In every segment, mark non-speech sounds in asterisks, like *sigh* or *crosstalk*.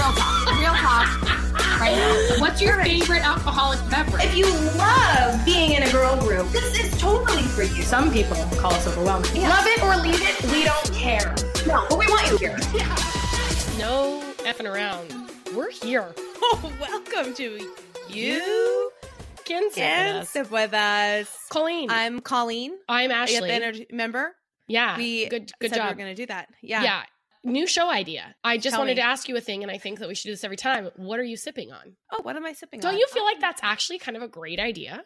Real talk. Real talk. Right now. What's your favorite alcoholic beverage? If you love being in a girl group, this is totally for you. Some people call us overwhelming. Love it or leave it, we don't care. No, but we want you here. *laughs* No effing around. We're here. *laughs* Oh, welcome to you Can sit with can us. sip with us. Colleen. I'm, I'm Colleen. I'm I Ashley. get the. Remember, yeah. we good good said job. we are going to do that. Yeah. yeah. New show idea. I just Tell wanted me. to ask you a thing, and I think that we should do this every time. What are you sipping on? Oh, what am I sipping on? Don't you feel like um, that's actually kind of a great idea?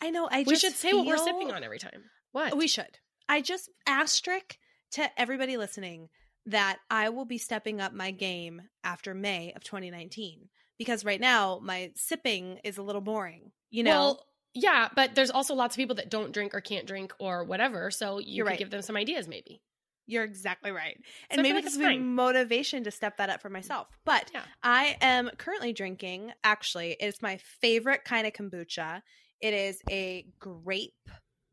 I know. I we just should say what we're sipping on every time. What? We should. I just asterisk to everybody listening that I will be stepping up my game after May of 2019 because right now my sipping is a little boring. You know. Well, yeah, but there's also lots of people that don't drink or can't drink or whatever. So you You're could right. give them some ideas, maybe. You're exactly right. And feel maybe like this will be motivation to step that up for myself. But Yeah. I am currently drinking, actually, it's my favorite kind of kombucha. It is a grape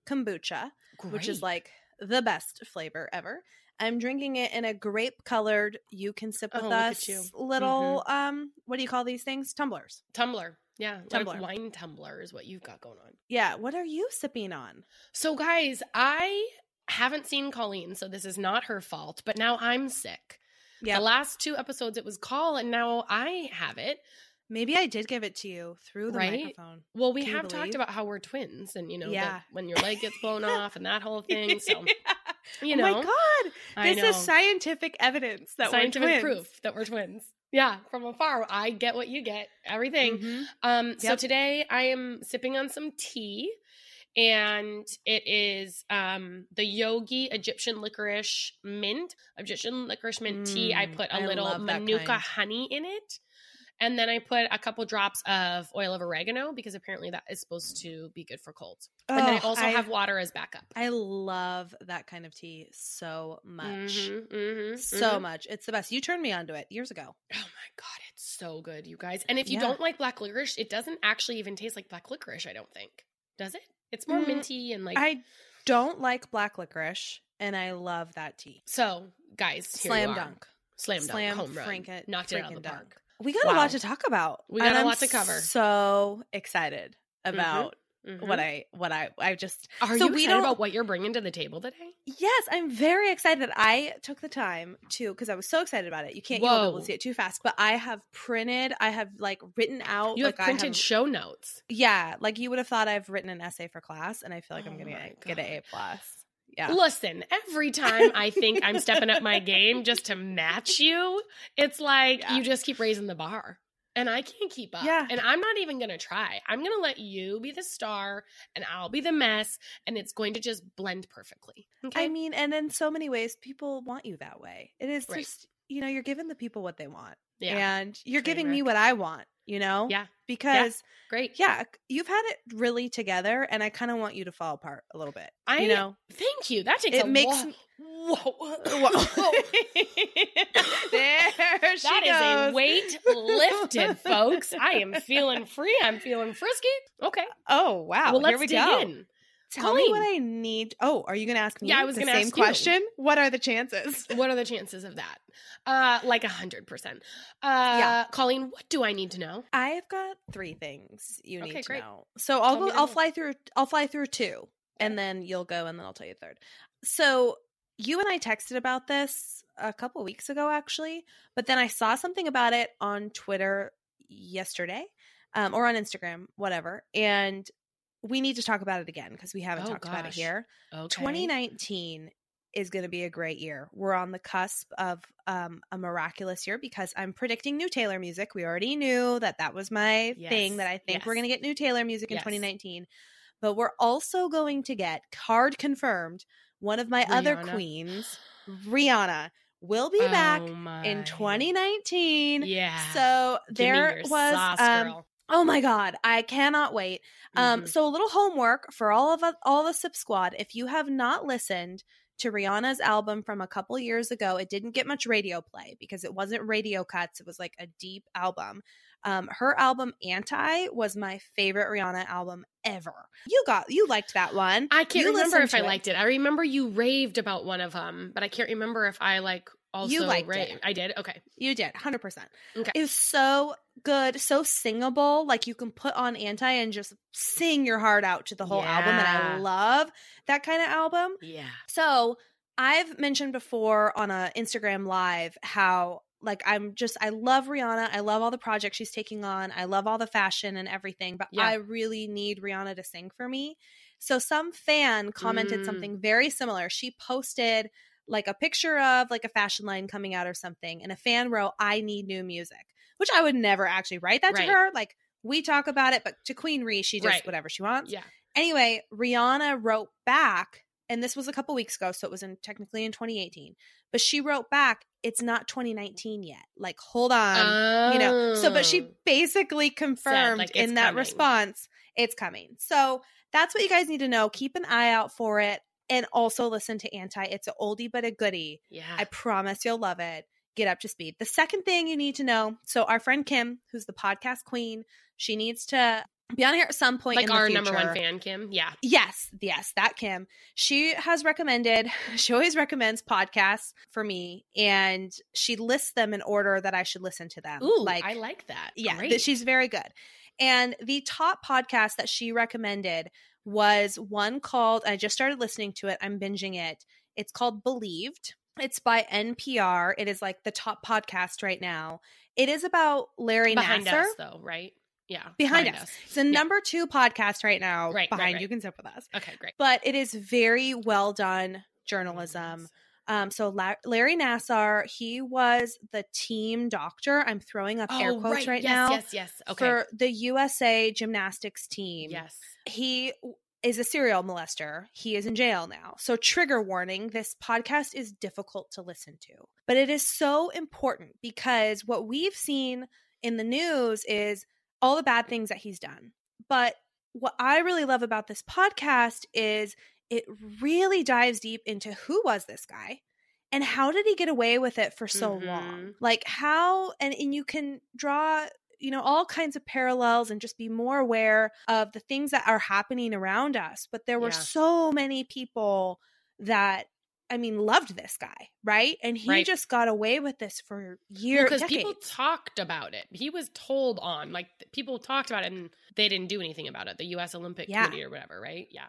kombucha, which is like the best flavor ever. I'm drinking it in a grape colored, you can sip with Oh, us. Mm-hmm. little, um, what do you call these things? Tumblers. tumbler. Yeah, Tumbler. Like wine tumbler is what you've got going on. Yeah. What are you sipping on? So, guys, I haven't seen Colleen, so this is not her fault. But now I'm sick. Yeah. The last two episodes it was Coll, and now I have it. Maybe I did give it to you through the Right? microphone. Well, we Can have talked about how we're twins, and you know, Yeah. when your leg gets blown *laughs* off and that whole thing. So, you oh know, my God. I This know. is scientific evidence that scientific we're twins. proof that we're twins. Yeah, from afar, I get what you get, everything. Mhm. Um, so today I am sipping on some tea, and it is um the Yogi Egyptian licorice mint, Egyptian licorice mint tea. I Mm, put a I little manuka honey in it. And then I put a couple drops of oil of oregano because apparently that is supposed to be good for colds. and then I Oh, also I- have water as backup. I love that kind of tea so much. Mhm, mhm, So mhm. much. It's the best. You turned me onto it years ago. Oh my god, it's so good, you guys. And if you Yeah. don't like black licorice, it doesn't actually even taste like black licorice, I don't think. Does it? It's more Mm, minty and like I don't like black licorice, and I love that tea. So, guys, here Slam you are. dunk. Slam dunk, Slam home run, franken- knocked it out of the freaking park. We got a lot to talk about. We got and a I'm lot to cover. So excited about Mhm. what I what I I just Are so you we excited about what you're bringing to the table today? Yes, I'm very excited. that I took the time to because I was so excited about it. You can't you be able to see it too fast, but I have printed. I have like written out. You have like, printed show notes. yeah, like you would have thought I've written an essay for class, and I feel like Oh I'm gonna get, get an A plus. Yeah, Listen, every time I think I'm stepping up my game just to match you, it's like *laughs* Yeah. you just keep raising the bar. And I can't keep up. Yeah. And I'm not even going to try. I'm going to let you be the star and I'll be the mess and it's going to just blend perfectly. Okay. I mean, and in so many ways, people want you that way. It is Right. just you know you're giving the people what they want, yeah. and you're giving me what I want. You know, Yeah. because Great. yeah, you've had it really together, and I kind of want you to fall apart a little bit. I you know, Thank you. That takes It a makes whoa. me- *laughs* Whoa. Whoa. *laughs* there she That is goes. a weight lifted, folks. I am feeling free. I'm feeling frisky. Okay. Oh wow! well, let's Here we dig go. in. Tell me what I need. Oh, are you going to ask me? Yeah, I was the gonna same ask you. question. What are the chances? *laughs* What are the chances of that? Uh, like a hundred percent. Uh, Yeah. Colleen, what do I need to know? I've got three things you Okay, need to great. know. So I'll go. I'll fly through. I'll fly through two, and then you'll go, and then I'll tell you a third. So you and I texted about this a couple weeks ago, actually, but then I saw something about it on Twitter yesterday, um, or on Instagram, whatever, and we need to talk about it again because we haven't Oh, talked about it gosh. here. Okay. 2019 is going to be a great year. We're on the cusp of um, a miraculous year because I'm predicting new Taylor music. We already knew that that was my Yes, thing that I think we're going to get new Taylor music in Yes. 2019. But we're also going to get card confirmed. One of my other queens, Rihanna, will be back Oh in 2019. Yeah. So there was sauce, um. Oh my god, I cannot wait. Um Mhm. so a little homework for all of us, all the Sip Squad. If you have not listened to Rihanna's album from a couple years ago, it didn't get much radio play because it wasn't radio cuts, it was like a deep album. Um her album Anti was my favorite Rihanna album ever. You got you liked that one. I can't You remember if I it. liked it. I remember you raved about one of them, but I can't remember if I like also You liked right. it. I did. Okay. You did, 100%. Okay. It was so good, so singable. Like you can put on Anti and just sing your heart out to the whole album. And I love that kind of album. Yeah. So I've mentioned before on a Instagram live how like I'm just I love Rihanna. I love all the projects she's taking on. I love all the fashion and everything, but Yeah. I really need Rihanna to sing for me. So some fan commented Mm. something very similar. She posted like a picture of like a fashion line coming out or something and a fan wrote I need new music, which I would never actually write that Right. to her. Like we talk about it, but to Queen Ree, she does Right. whatever she wants. Yeah. Anyway, Rihanna wrote back, and this was a couple weeks ago, so it was in technically in 2018. But she wrote back, "It's not 2019 yet. Like, hold on, you know." So, but she Oh. basically confirmed like, in that coming. response, "It's coming." So that's what you guys need to know. Keep an eye out for it, and also listen to Anti. It's a oldie but a goodie. Yeah. I promise you'll love it. Get up to speed. The second thing you need to know so, our friend Kim, who's the podcast queen, she needs to be on here at some point like our number one fan, Kim. Yeah. Yes, yes, that Kim. She has recommended, *laughs* she always recommends podcasts for me, and she lists them in order that I should listen to them. Ooh, like, I like that. yeah, Great. she's very good. And the top podcast that she recommended was one called, I just started listening to it, I'm binging it. It's called Believed. It's by NPR. It is like the top podcast right now. It is about Larry Nassar. behind Nassar. us though, right? Yeah. Behind us. It's the Yeah. number two podcast right now. Right, right, behind right. you can zip with us Okay, great. but it is very well done journalism. Um, so La- Larry Nassar, he was the team doctor. I'm throwing up air Oh, quotes right. right, yes, now Yes, yes. Okay. for the USA gymnastics team. yes. He is a serial molester. He is in jail now. So trigger warning, this podcast is difficult to listen to. But it is so important because what we've seen in the news is all the bad things that he's done. But what I really love about this podcast is it really dives deep into who was this guy and how did he get away with it for so long? Mhm. Like how and and you can draw you know all kinds of parallels and just be more aware of the things that are happening around us but there were Yeah. so many people that i mean loved this guy right and he Right. just got away with this for years because people talked about it. He was told on, like people talked about it, and they didn't do anything about it. The U.S. Olympic Yeah. Committee or whatever, right? Yeah.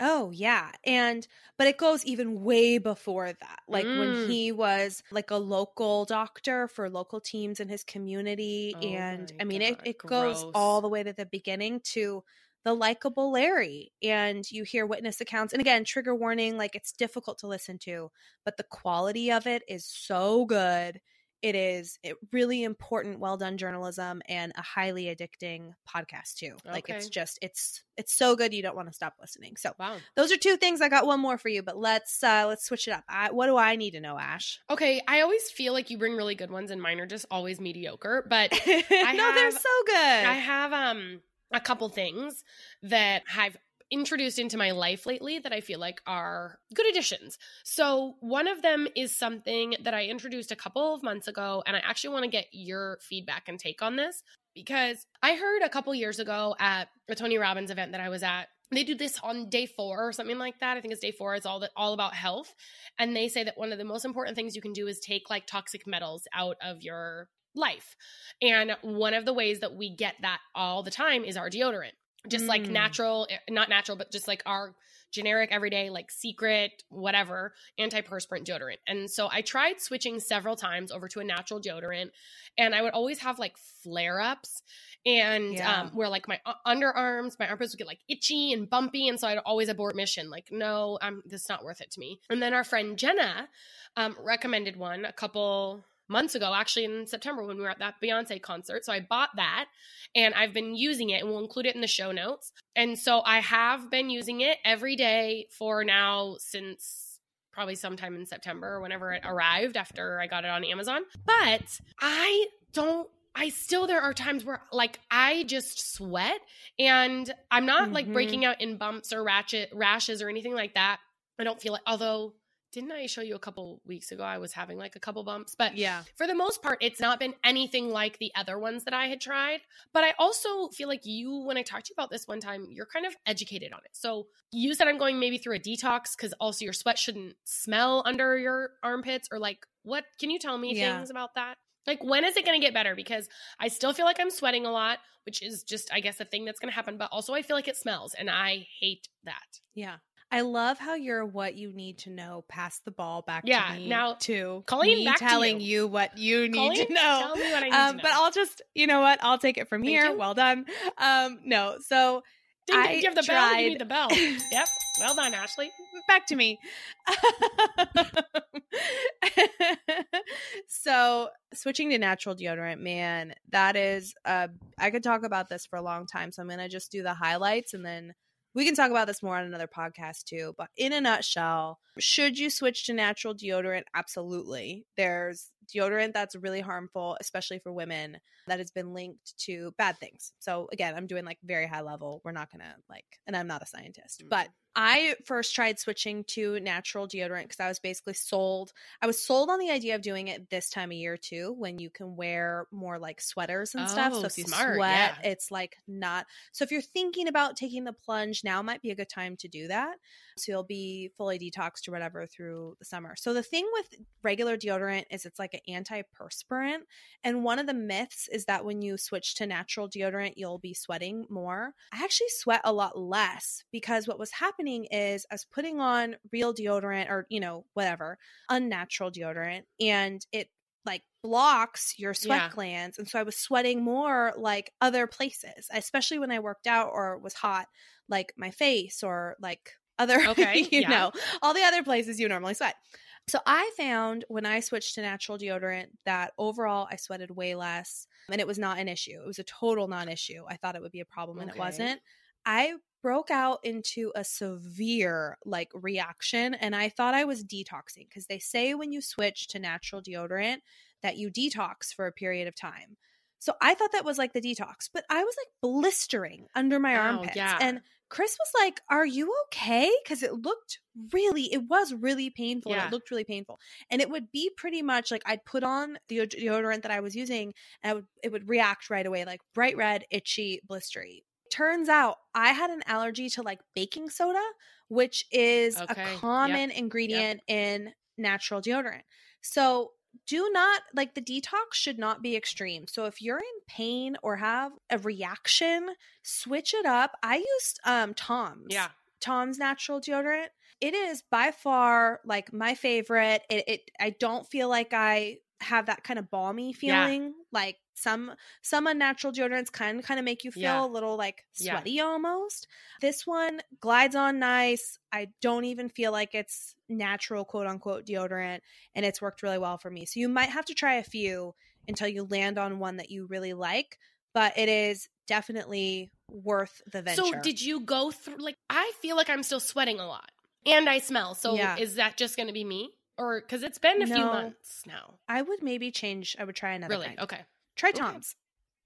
Oh yeah. And but it goes even way before that. Like when Mm. he was like a local doctor for local teams in his community Oh and I mean it God, it goes gross. all the way to the beginning to the likable Larry and you hear witness accounts and again trigger warning like it's difficult to listen to but the quality of it is so good. It is really important well done journalism and a highly addicting podcast too. Like it's just it's it's so good you don't want to stop listening. So Wow. those are two things. I got one more for you, but let's uh let's switch it up. I, what do I need to know, Ash? Okay, I always feel like you bring really good ones, and mine are just always mediocre. But *laughs* I no, they're so good. I have um a couple things that I've introduced into my life lately that I feel like are good additions. So one of them is something that I introduced a couple of months ago, and I actually want to get your feedback and take on this because I heard a couple years ago at a Tony Robbins event that I was at. They do this on day four or something like that. I think it's day four. It's all that all about health, and they say that one of the most important things you can do is take like toxic metals out of your life. And one of the ways that we get that all the time is our deodorant. Just like Mm. natural, eh, not natural, but just like our generic everyday, like secret, whatever, antiperspirant deodorant. And so I tried switching several times over to a natural deodorant, and I would always have like flare ups and Yeah. um, where like my underarms, my armpits would get like itchy and bumpy. And so I'd always abort mission. Like, no, I'm this is not worth it to me. And then our friend Jenna um, recommended one a couple months ago, actually in September when we were at that Beyonce concert. So I bought that and I've been using it and we'll include it in the show notes. And so I have been using it every day for now since probably sometime in September or whenever it arrived after I got it on Amazon. But I don't I still there are times where like I just sweat and I'm not like Mhm. breaking out in bumps or ratchet rashes or anything like that. I don't feel it although didn't I show you a couple weeks ago? I was having like a couple bumps, but Yeah. for the most part, it's not been anything like the other ones that I had tried. But I also feel like you, when I talked to you about this one time, you're kind of educated on it. So you said I'm going maybe through a detox because also your sweat shouldn't smell under your armpits or like what? Can you tell me Yeah. things about that? Like when is it going to get better? Because I still feel like I'm sweating a lot, which is just, I guess, a thing that's going to happen. But also, I feel like it smells, and I hate that. Yeah. I love how you're what you need to know, pass the ball back Yeah, to me now, to Colleen, me back to telling you. you. what you need Colleen, to know. Tell me what I need Um, to know. but I'll just, you know what? I'll take it from Thank here. you. Well done. Um, no, so Ding, I ding, give the bell. You tried- need the bell. *laughs* yep. Well done, Ashley. back to me. *laughs* so switching to natural deodorant, man, that is uh I could talk about this for a long time. So I'm gonna just do the highlights and then we can talk about this more on another podcast too. But in a nutshell, should you switch to natural deodorant? Absolutely. There's deodorant that's really harmful, especially for women, that has been linked to bad things. So again, I'm doing like very high level. We're not gonna like, and I'm not a scientist, but mm-hmm. I first tried switching to natural deodorant because I was basically sold. I was sold on the idea of doing it this time of year too, when you can wear more like sweaters and stuff. Oh, So if you smart, sweat, yeah. it's like not. So if you're thinking about taking the plunge, now might be a good time to do that. So you'll be fully detoxed or whatever through the summer. So the thing with regular deodorant is it's like an antiperspirant. And one of the myths is that when you switch to natural deodorant, you'll be sweating more. I actually sweat a lot less because what was happening is I was putting on real deodorant or, you know, whatever, unnatural deodorant, and it like blocks your sweat Yeah. glands. And so I was sweating more like other places, especially when I worked out or was hot, like my face or like other, *laughs* Okay, you yeah. know, all the other places you normally sweat. So I found when I switched to natural deodorant that overall I sweated way less and it was not an issue. It was a total non issue. I thought it would be a problem and Okay. it wasn't. I broke out into a severe like reaction and I thought I was detoxing because they say when you switch to natural deodorant that you detox for a period of time. So I thought that was like the detox, but I was like blistering under my Oh, armpits. yeah. And Chris was like, Are you okay? Because it looked really, it was really painful. and Yeah. it looked really painful. And it would be pretty much like I'd put on the deodorant that I was using and I would, it would react right away, like bright red, itchy, blistery. Turns out I had an allergy to like baking soda, which is Okay. a Yep. common ingredient in natural deodorant. So do not like the detox should not be extreme. So if you're in pain or have a reaction, switch it up. I used um Tom's. Yeah. Tom's natural deodorant. It is by far like my favorite. It, it I don't feel like I have that kind of balmy Yeah. feeling. Like some some unnatural deodorants kind kind of make you feel Yeah. a little like Yeah. sweaty almost. This one glides on nice. I don't even feel like it's natural quote unquote deodorant and it's worked really well for me. So you might have to try a few until you land on one that you really like, but it is definitely worth the venture. So did you go through like I feel like I'm still sweating a lot and I smell. So Yeah. is that just going to be me or cuz it's been a few months now. I would maybe change. I would try another Really? kind. Okay. Try Okay. Tom's.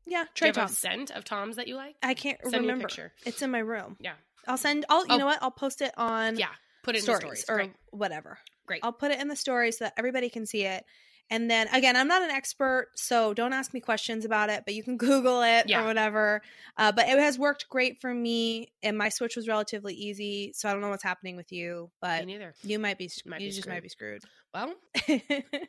Yeah, Do try you have a Tom's. scent of Tom's that you like? I can't Send remember. picture. It's in my room. Yeah. I'll send. I'll. You Oh. know what? I'll post it on. Yeah. Put it in stories, the stories. or Great. whatever. Great. I'll put it in the story so that everybody can see it. And then again, I'm not an expert, so don't ask me questions about it, but you can *laughs* Google it Yeah. or whatever. Uh, but it has worked great for me, and my switch was relatively easy. So I don't know what's happening with you, Me but neither. you might be. Might you be just might be screwed. Well, *laughs*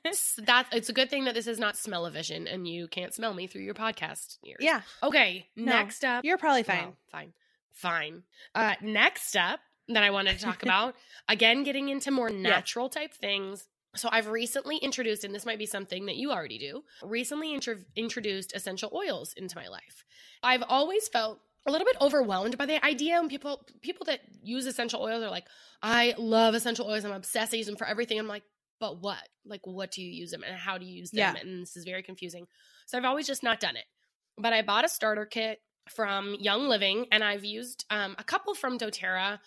s- that it's a good thing that this is not smell-o-vision and you can't smell me through your podcast ears. yeah, Okay. No, next up, you're probably fine. Well, fine. Fine. Uh, next up that I wanted to talk *laughs* about, again, getting into more natural type things. So I've recently introduced, and this might be something that you already do, recently intro- introduced essential oils into my life. I've always felt a little bit overwhelmed by the idea and people people that use essential oils are like, I love essential oils. I'm obsessed. I use them for everything. I'm like, but what? Like, what do you use them and how do you use them? Yeah. And this is very confusing. So I've always just not done it. But I bought a starter kit from Young Living, and I've used um, a couple from DoTerra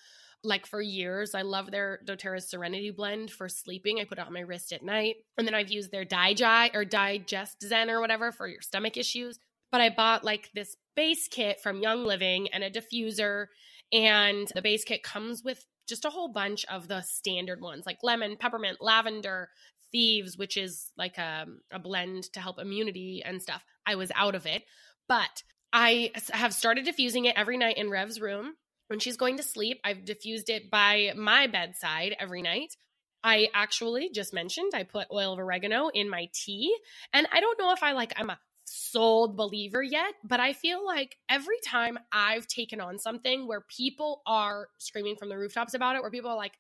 like for years. I love their doTERRA Serenity blend for sleeping. I put it on my wrist at night. And then I've used their Digi or Digest Zen or whatever for your stomach issues. But I bought like this base kit from Young Living and a diffuser. And the base kit comes with just a whole bunch of the standard ones like lemon, peppermint, lavender, thieves, which is like a, a blend to help immunity and stuff. I was out of it, but I have started diffusing it every night in Rev's room. When she's going to sleep, I've diffused it by my bedside every night. I actually just mentioned I put oil of oregano in my tea. And I don't know if I like, I'm a sold believer yet, but I feel like every time I've taken on something where people are screaming from the rooftops about it, where people are like,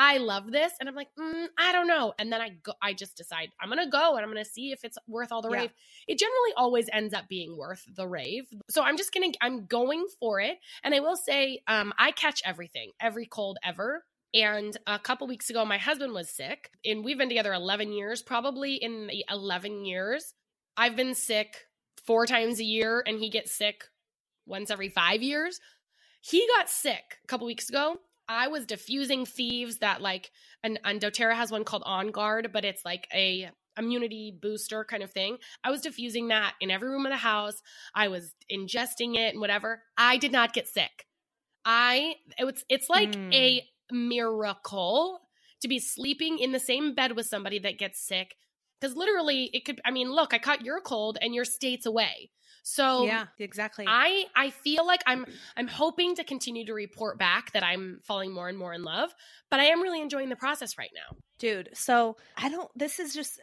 I love this. And I'm like, mm, I don't know. And then I go, I just decide I'm going to go and I'm going to see if it's worth all the Yeah. rave. It generally always ends up being worth the rave. So I'm just going to, I'm going for it. And I will say, um, I catch everything, every cold ever. And a couple weeks ago, my husband was sick, and we've been together 11 years. Probably in the 11 years, I've been sick four times a year, and he gets sick once every five years. He got sick a couple weeks ago. I was diffusing thieves that like, and, and doTERRA has one called On Guard, but it's like a immunity booster kind of thing. I was diffusing that in every room of the house. I was ingesting it and whatever. I did not get sick. I it was it's like Mm. a miracle to be sleeping in the same bed with somebody that gets sick because literally it could I mean look I caught your cold and you're states away. So yeah, exactly. I I feel like I'm I'm hoping to continue to report back that I'm falling more and more in love, but I am really enjoying the process right now. Dude, so I don't this is just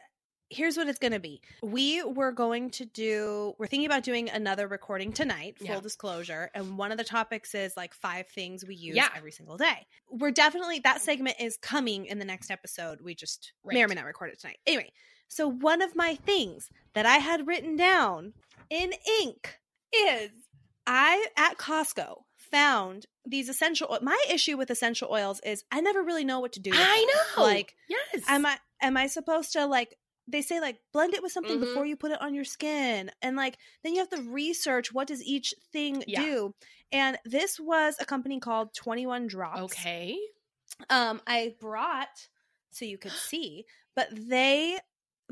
here's what it's going to be. We were going to do we're thinking about doing another recording tonight, full Yeah. disclosure, and one of the topics is like five things we use Yeah. every single day. We're definitely that segment is coming in the next episode. We just may or Right. may not record it tonight. Anyway, so one of my things that I had written down in ink is I at Costco found these essential. My issue with essential oils is I never really know what to do I them. know. Like yes. am I am I supposed to like they say like blend it with something Mhm. before you put it on your skin and like then you have to research what does each thing Yeah. do and this was a company called 21 drops okay. um i brought so you could see but they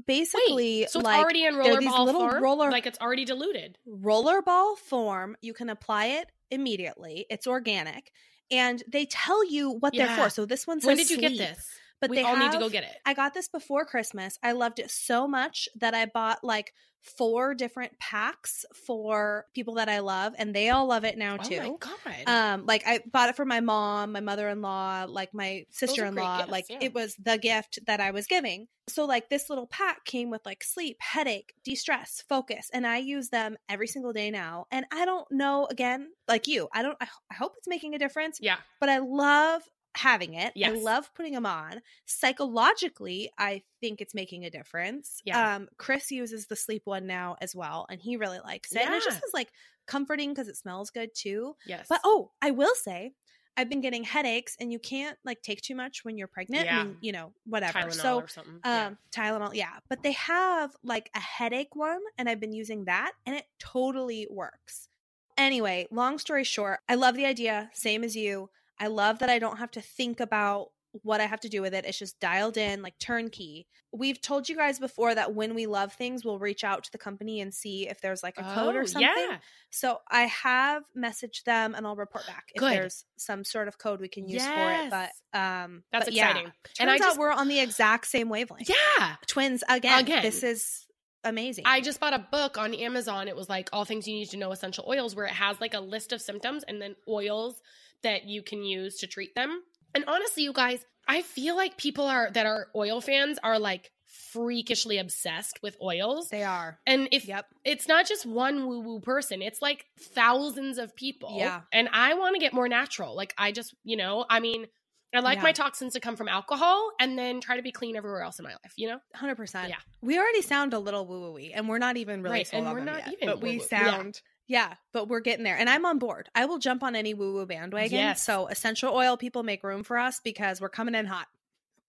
basically Wait, so it's like already in rollerball little form? roller- like it's already diluted. rollerball form you can apply it immediately it's organic and they tell you what they're for so this one says When did you sleep, get this? but we they all need to go have- get it. I got this before Christmas. I loved it so much that I bought like four different packs for people that I love, and they all love it now too. Oh too. my god. Um, like I bought it for my mom, my mother in law, like my sister in law. Like yeah. it was the gift that I was giving. So like this little pack came with like sleep, headache, de stress, focus, and I use them every single day now. And I don't know again, like you, I don't. I, I hope it's making a difference yeah. but I love having it. I love putting them on. Psychologically, I think it's making a difference. Yeah. Um, Chris uses the sleep one now as well, and he really likes it. And it just is like comforting because it smells good too. Yes. But oh, I will say, I've been getting headaches, and you can't like take too much when you're pregnant. Yeah. I mean, you know, whatever. Tylenol so or something. um Tylenol, yeah. But they have like a headache one and I've been using that and it totally works. Anyway, long story short, I love the idea, same as you. I love that I don't have to think about what I have to do with it. It's just dialed in, like turnkey. We've told you guys before that when we love things, we'll reach out to the company and see if there's like a code Oh, or something. Yeah. So I have messaged them and I'll report back if Good. there's some sort of code we can use for it. But um That's but yeah. exciting. Turns And I out just we're on the exact same wavelength Yeah. twins again. Again. This is amazing. I just bought a book on Amazon. It was like all things you need to know essential oils, where it has like a list of symptoms and then oils that you can use to treat them. And honestly, you guys, I feel like people are that are oil fans are like freakishly obsessed with oils. they are. And if Yep. it's not just one woo woo person, it's like thousands of people. Yeah. And I want to get more natural. Like, I just, you know, I mean, I like Yeah. my toxins to come from alcohol and then try to be clean everywhere else in my life, you know? 100%. Yeah. We already sound a little woo woo and we're not even really Right, and we're not yet, even But we woo-woo. Yeah. sound. Yeah. but we're getting there. And I'm on board. I will jump on any woo woo bandwagon. Yes. So, essential oil people make room for us because we're coming in hot. *laughs*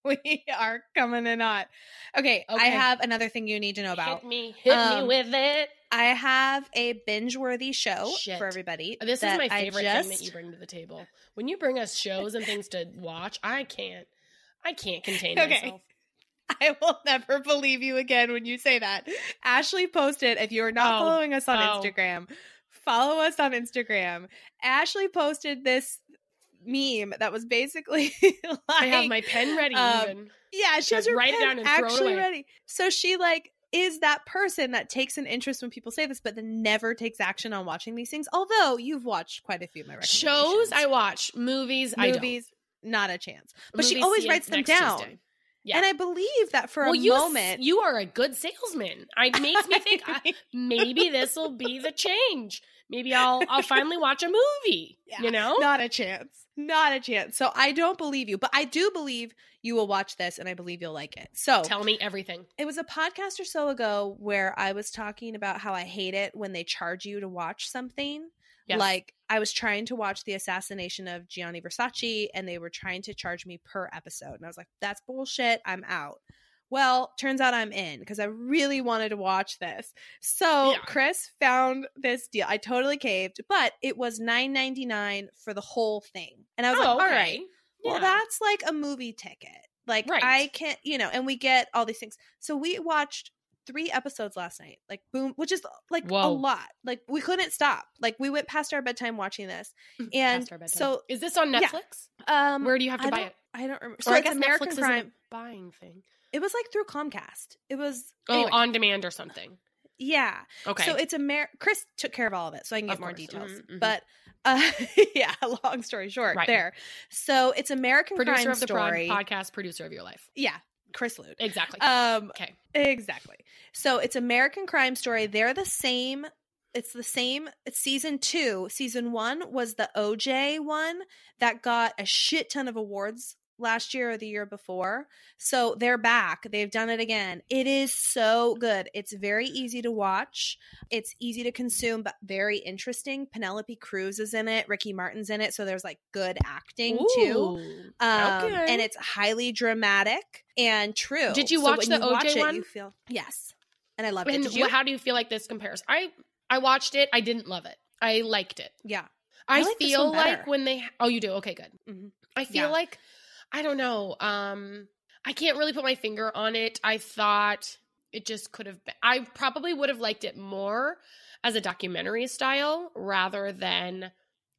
We are coming in hot. Okay, okay. I have another thing you need to know about. Hit me, hit Um, me with it. I have a binge worthy show Shit. for everybody. This is my favorite thing that you bring to the table. When you bring us shows and things to watch, I can't, I can't contain *laughs* Okay. myself. *laughs* I will never believe you again when you say that. Ashley posted, if you are not Oh, following us on oh. Instagram, follow us on Instagram. Ashley posted this meme that was basically like, *laughs* I have my pen ready. um, even. yeah, she has her write it down and it actually away. ready. So she like is that person that takes an interest when people say this, but then never takes action on watching these things. Although you've watched quite a few of my Shows. I watch, movies I don't. movies, not a chance. But she always writes them down. Tuesday. Yeah. And I believe that for well, a you, moment, you are a good salesman. It makes me *laughs* think uh, *laughs* maybe this will be the change. Maybe I'll I'll finally watch a movie. Yeah. You know, not a chance. Not a chance. So I don't believe you, but I do believe you will watch this and I believe you'll like it. So tell me everything. it was a podcast or so ago where I was talking about how I hate it when they charge you to watch something. Yes. Like I was trying to watch the assassination of Gianni Versace and they were trying to charge me per episode. And I was like, that's bullshit. I'm out. Well, turns out I'm in because I really wanted to watch this. So Yeah. Chris found this deal. I totally caved, but it was $9.99 for the whole thing. And I was oh, like, all okay. right. Well, that's like a movie ticket. Like Right. I can't, you know, and we get all these things. So we watched three episodes last night. Like boom, which is like a lot. Like we couldn't stop. Like we went past our bedtime watching this. And our bedtime. so is this on yeah. Netflix? um Where do you have to I buy it? I don't remember. Or So I it's guess American Netflix isn't Crime. a buying thing. It was like through Comcast. It was Oh, anyway, on demand or something. yeah. Okay. So it's Amer. Chris took care of all of it, so I can get more details. Mhm, mhm. But uh, *laughs* yeah, *laughs* long story short, Right. there. So it's American producer Crime of the Story. podcast, producer of your life. Yeah, Chris Lude. Exactly. Um, okay. exactly. So it's American Crime Story. They're the same. It's the same. It's season two. Season one was the OJ one that got a shit ton of awards last year or the year before. So they're back. They've done it again. It is so good. It's very easy to watch. It's easy to consume, but very interesting. Penelope Cruz is in it. Ricky Martin's in it. So there's like good acting too. Um, Okay. and it's highly dramatic and true. Did you watch when the watch OJ it, one? You feel yes, and I love it. You? how do you feel like this compares? I I watched it. I didn't love it. I liked it. yeah, I, I like feel like when they oh you do okay good. Mhm. I feel Yeah. like I don't know. Um, I can't really put my finger on it. I thought it just could have been. I probably would have liked it more as a documentary style rather than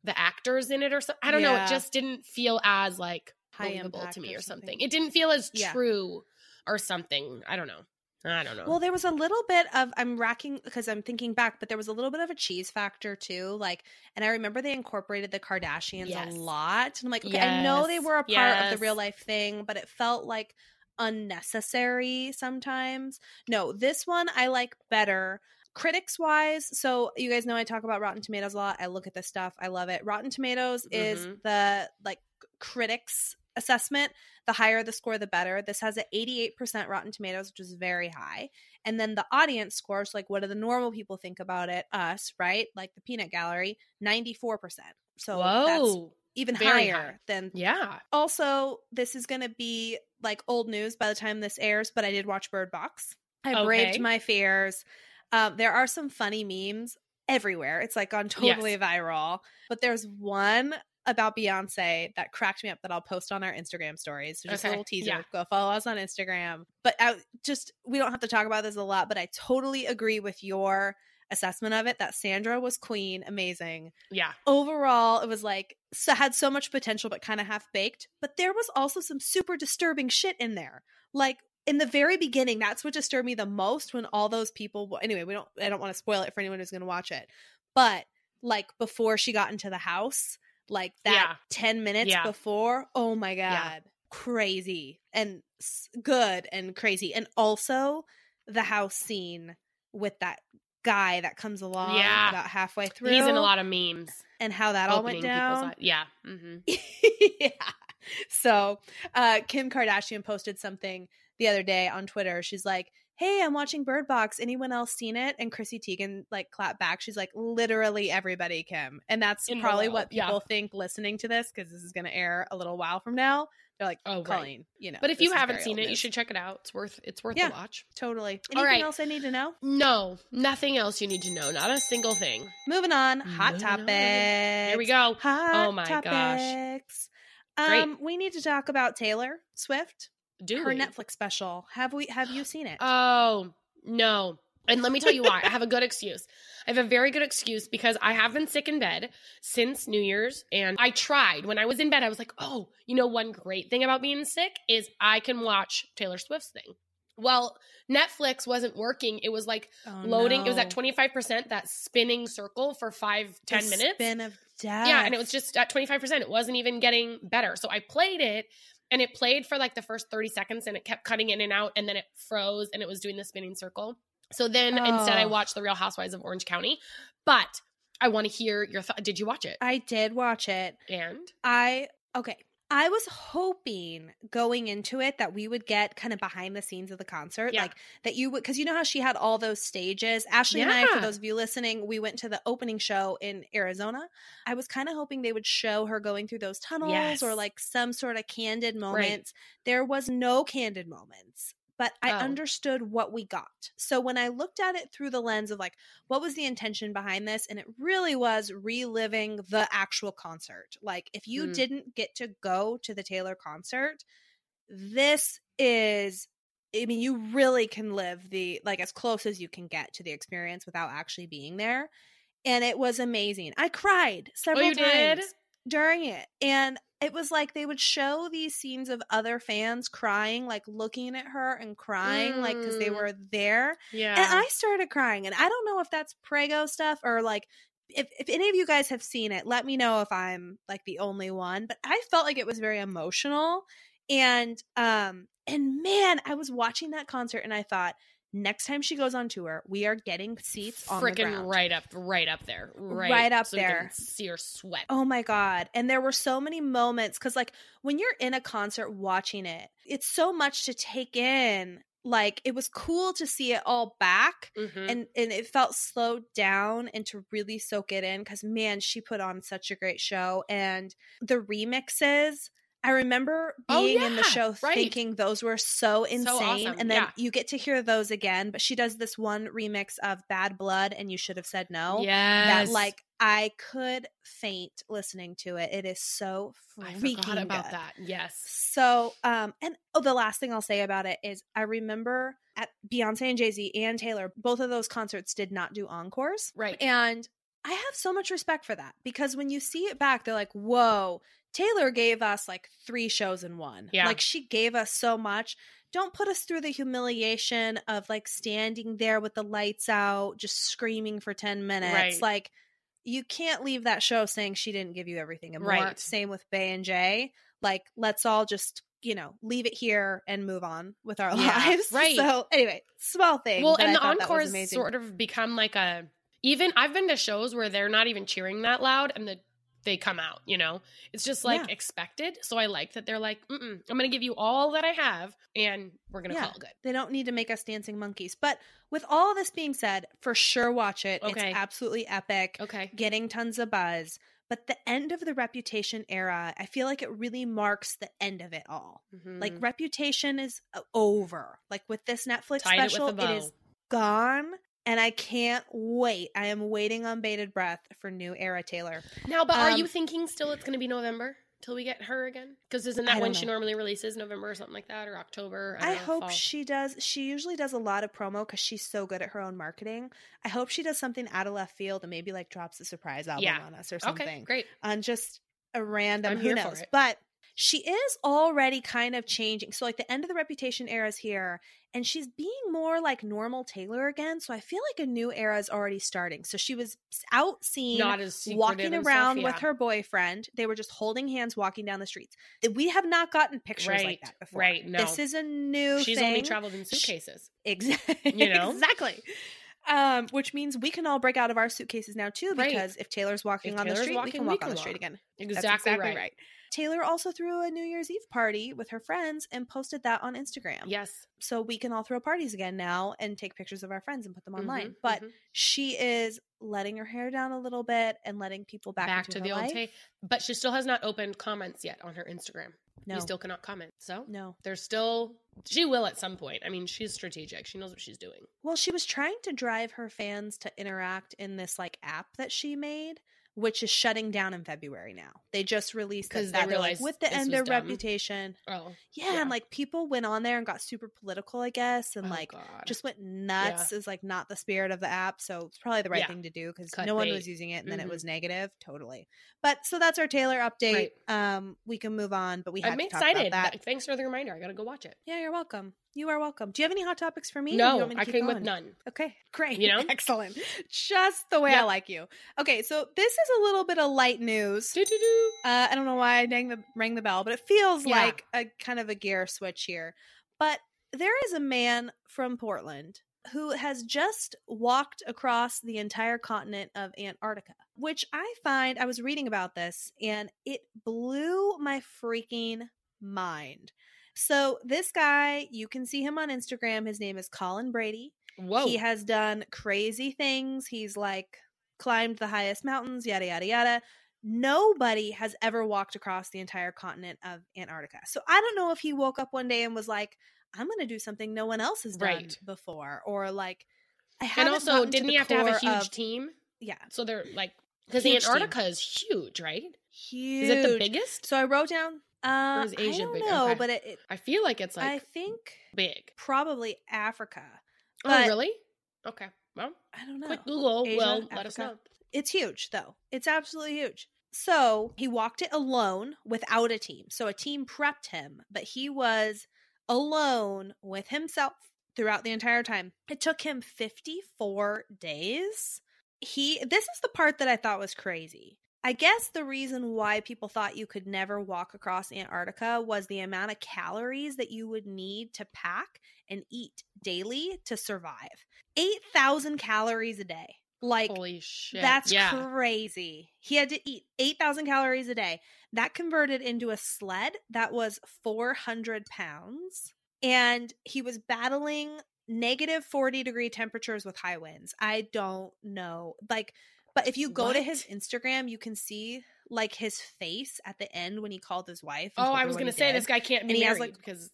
the actors in it or something. I don't know. It just didn't feel as like High believable to me or or something. something. It didn't feel as Yeah. true or something. I don't know. I don't know. Well, there was a little bit of I'm racking because I'm thinking back, but there was a little bit of a cheese factor too. Like, and I remember they incorporated the Kardashians Yes. a lot. And I'm like, okay, I know they were a part of the real life thing, but it felt like unnecessary sometimes. No, this one I like better. Critics wise, so you guys know I talk about Rotten Tomatoes a lot. I look at this stuff. I love it. Rotten Tomatoes is Mhm. the like critics assessment. The higher the score, the better. This has an 88% Rotten Tomatoes, which is very high. And then the audience scores, like what do the normal people think about it? Us, right? Like the peanut gallery, 94%. So that's even Very higher high. than Yeah. also this is going to be like old news by the time this airs but i did watch bird box i Okay. braved my fears um, there are some funny memes everywhere it's like gone totally viral but there's one about beyonce that cracked me up that i'll post on our instagram stories. So just a little teaser. Yeah. go follow us on instagram. But I, just we don't have to talk about this a lot but i totally agree with your assessment of it that sandra was queen amazing. Yeah. overall it was like so had so much potential but kind of half baked. But there was also some super disturbing shit in there. Like in the very beginning that's what disturbed me the most when all those people anyway we don't i don't want to spoil it for anyone who's going to watch it. But like before she got into the house like that Yeah. 10 minutes Yeah. before oh my god Yeah. crazy and good and crazy and also the house scene with that guy that comes along Yeah. about halfway through He's in a lot of memes. and how that all went opening people's down. Yeah. hmm *laughs* yeah. So, uh, Kim Kardashian posted something the other day on Twitter. She's like, "Hey, I'm watching Bird Box. Anyone else seen it?" And Chrissy Teigen like clapped back. She's like, "Literally everybody, Kim." And that's In probably what yeah. people think listening to this because this is going to air a little while from now. They're like, Oh, right. Colleen, you know." But if you haven't seen it, you should check it out. It's worth it's worth Yeah. the watch. totally. All Anything right. else I need to know? No, nothing else you need to know. Not a single thing. Moving on. Hot Moving on. topics. Here we go. Hot Oh my gosh. topics. Great. Um, we need to talk about Taylor Swift. Do her we? Netflix special. Have we? Have you seen it? Oh no, And let me tell you why. I have a good excuse. I have a very good excuse because I have been sick in bed since New Year's. And I tried when I was in bed, I was like, oh, you know, one great thing about being sick is I can watch Taylor Swift's thing. Well, Netflix wasn't working. It was like Oh, loading. It was at 25%, that spinning circle for five, ten The minutes. Spin of death. Yeah, and it was just at 25%. It wasn't even getting better. So I played it and it played for like the first 30 seconds and it kept cutting in and out and then it froze and it was doing the spinning circle. So then instead I Oh. watched The Real Housewives of Orange County. But I want to hear your thought. Did you watch it? I did watch it. And I okay. I was hoping going into it that we would get kind of behind the scenes of the concert, Yeah. like that you would, because you know how she had all those stages. Ashley and I, for those of you listening, we went to the opening show in Arizona. I was kind of hoping they would show her going through those tunnels Yes. or like some sort of candid moments. There was no candid moments. But I Oh. understood what we got. So when I looked at it through the lens of like, what was the intention behind this? And it really was reliving the actual concert. Like, if you Hmm. didn't get to go to the Taylor concert, this is, I mean, you really can live the, like, as close as you can get to the experience without actually being there. And it was amazing. I cried several Oh, times did? during it. And it was like they would show these scenes of other fans crying, like looking at her and crying, like because they Mm. were there. yeah. And I started crying. And I don't know if that's Prego stuff or like if, if any of you guys have seen it, let me know if I'm like the only one. But I felt like it was very emotional. And um and man, I was watching that concert and I thought, next time she goes on tour, we are getting seats on the freaking right up, right up there, right, Right up so there. see her sweat. Oh my God. And there were so many moments because, like, when you're in a concert watching it, it's so much to take in. Like, it was cool to see it all back Mhm. and, and it felt slowed down and to really soak it in because, man, she put on such a great show. And the remixes, I remember Oh, being in the show right. thinking those were so insane. awesome, And then yeah. you get to hear those again. But she does this one remix of Bad Blood and You Should Have Said No yes. that like I could faint listening to it. It is so I freaking forgot about good. that. Yes. So, um, and oh, the last thing I'll say about it is I remember at Beyonce and Jay Z and Taylor, both of those concerts did not do encores, Right. and I have so much respect for that because when you see it back, they're like, "Whoa." Taylor gave us like three shows in one. Yeah. Like she gave us so much. Don't put us through the humiliation of like standing there with the lights out, just screaming for 10 minutes. Right. Like you can't leave that show saying she didn't give you everything and more. Right. Same with Bey and Jay. Like let's all just, you know, leave it here and move on with our *laughs* Yeah, lives. *laughs* right. So anyway, small thing. Well, and I the encores sort of become like a even I've been to shows where they're not even cheering that loud and the they come out, you know? It's just like Yeah. expected. So I like that they're like, I'm going to give you all that I have and we're going to Yeah. call it good. They don't need to make us dancing monkeys. But with all this being said, for sure watch it. Okay. It's absolutely epic. Okay. Getting tons of buzz. But the end of the Reputation era, I feel like it really marks the end of it all. Like Mhm. Reputation is over. Like with this Netflix Tied it special, it bow. is gone. And I can't wait. I am waiting on bated breath for new era Taylor. Now, but are Um, you thinking still it's going to be November till we get her again? Because isn't that when don't she normally releases November or something like that or October? I, don't know, hope fall. she does. She usually does a lot of promo because she's so good at her own marketing. I hope she does something out of left field and maybe like drops a surprise album Yeah. on us or something. Okay, great. On just a random I'm who knows. But she is already kind of changing. So like the end of the reputation era is here and she's being more like normal Taylor again. So I feel like a new era is already starting. So she was out seen Not as walking around stuff, with her boyfriend. They were just holding hands walking down the streets. We have not gotten pictures like Right, that before. right, no. This is a new She's thing. only traveled in suitcases. Exactly. *laughs* You know? exactly. Um, which means we can all break out of our suitcases now too, Right. because if Taylor's walking If on the Taylor's street, we walking, can we walk can on the street again. Exactly, That's right. Taylor also threw a New Year's Eve party with her friends and posted that on Instagram. Yes. So we can all throw parties again now and take pictures of our friends and put them online. Mhm, But mhm. she is letting her hair down a little bit and letting people back, back, into to the old life. Tay. But she still has not opened comments yet on her Instagram. No, You still cannot comment. So no. there's still she will at some point. I mean, she's strategic. She knows what she's doing. Well, she was trying to drive her fans to interact in this like app that she made which is shutting down in February now. They just released that, 'Cause they they're like, realized with the end of reputation. Oh, Yeah, Yeah. and like people went on there and got super political, I guess, and oh, like God. just went nuts is like not the spirit of the app. So it's probably the right Yeah. thing to do because no one was using it and then it Mhm. was negative. Totally. But so that's our Taylor update. Right. Um, we can move on, but we have I'm to talk excited. about that. Th- Thanks for the reminder. I gotta go watch it. Yeah, you're welcome. You are welcome. Do you have any hot topics for me? no, want me to I came with none. Okay, *laughs* great. You know? excellent. Just the way I like you. Okay, so this is a little bit of light news. Uh, I don't know why I rang the rang the bell, but it feels Yeah. like a kind of a gear switch here. But there is a man from Portland who has just walked across the entire continent of Antarctica, which I find I was reading about this and it blew my freaking mind. So this guy, you can see him on Instagram. His name is Colin Brady. Whoa. He has done crazy things. He's like climbed the highest mountains, yada, yada, yada. Nobody has ever walked across the entire continent of Antarctica. So I don't know if he woke up one day and was like, I'm going to do something no one else has done Right. before. Or like, I and also, didn't he have to have a huge of- team? Yeah. So they're like, because Huge team. Antarctica is huge, right? Huge. Is it the biggest? So I wrote down. Uh, is Asia I don't big? know, but it, it, I feel like it's like I think big. probably Africa. Oh, really? Okay. Well, I don't know. quick Google Asia, will let us know. Africa. It's huge, though. It's absolutely huge. So he walked it alone without a team. So a team prepped him, but he was alone with himself throughout the entire time. It took him 54 days. He this is the part that I thought was crazy. I guess the reason why people thought you could never walk across Antarctica was the amount of calories that you would need to pack and eat daily to survive. 8,000 calories a day. Like Holy shit. that's yeah. crazy. He had to eat 8,000 calories a day. That converted into a sled that was 400 pounds. And he was battling negative 40 degree temperatures with high winds. I don't know. Like, but if you go to his Instagram, you can see like his face at the end when he called his wife. Oh, I was gonna say did. this guy can't be And he has, like- because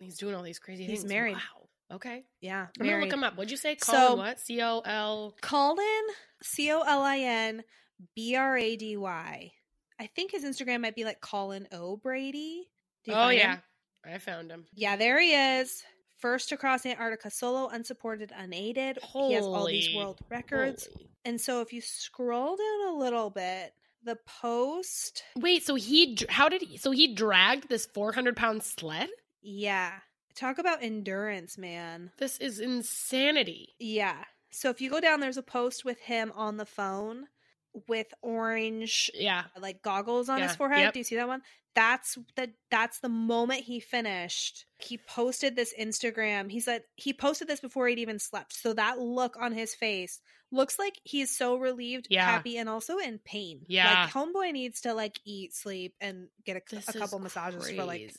he's doing all these crazy He's things. married. Wow. Okay. Yeah. I'm gonna look him up. What'd you say? So- Colin what? C O L. Colin, C O L I N B R A D Y. I think his Instagram might be like Colin O Brady. Oh yeah. him? I found him. Yeah, there he is. First across Antarctica solo, unsupported, unaided. he has all these world records. Holy- And so if you scroll down a little bit, the post, Wait, so he how did he so he dragged this 400 pound sled? yeah. Talk about endurance, man. This is insanity. Yeah. So if you go down, there's a post with him on the phone with orange Yeah. like goggles on his forehead. yep. Do you see that one? That's the that's the moment he finished. He posted this Instagram. He said he posted this before he'd even slept. So that look on his face looks like he's so relieved, Yeah. happy, and also in pain. Yeah. Like homeboy needs to like eat, sleep, and get a, a couple massages for like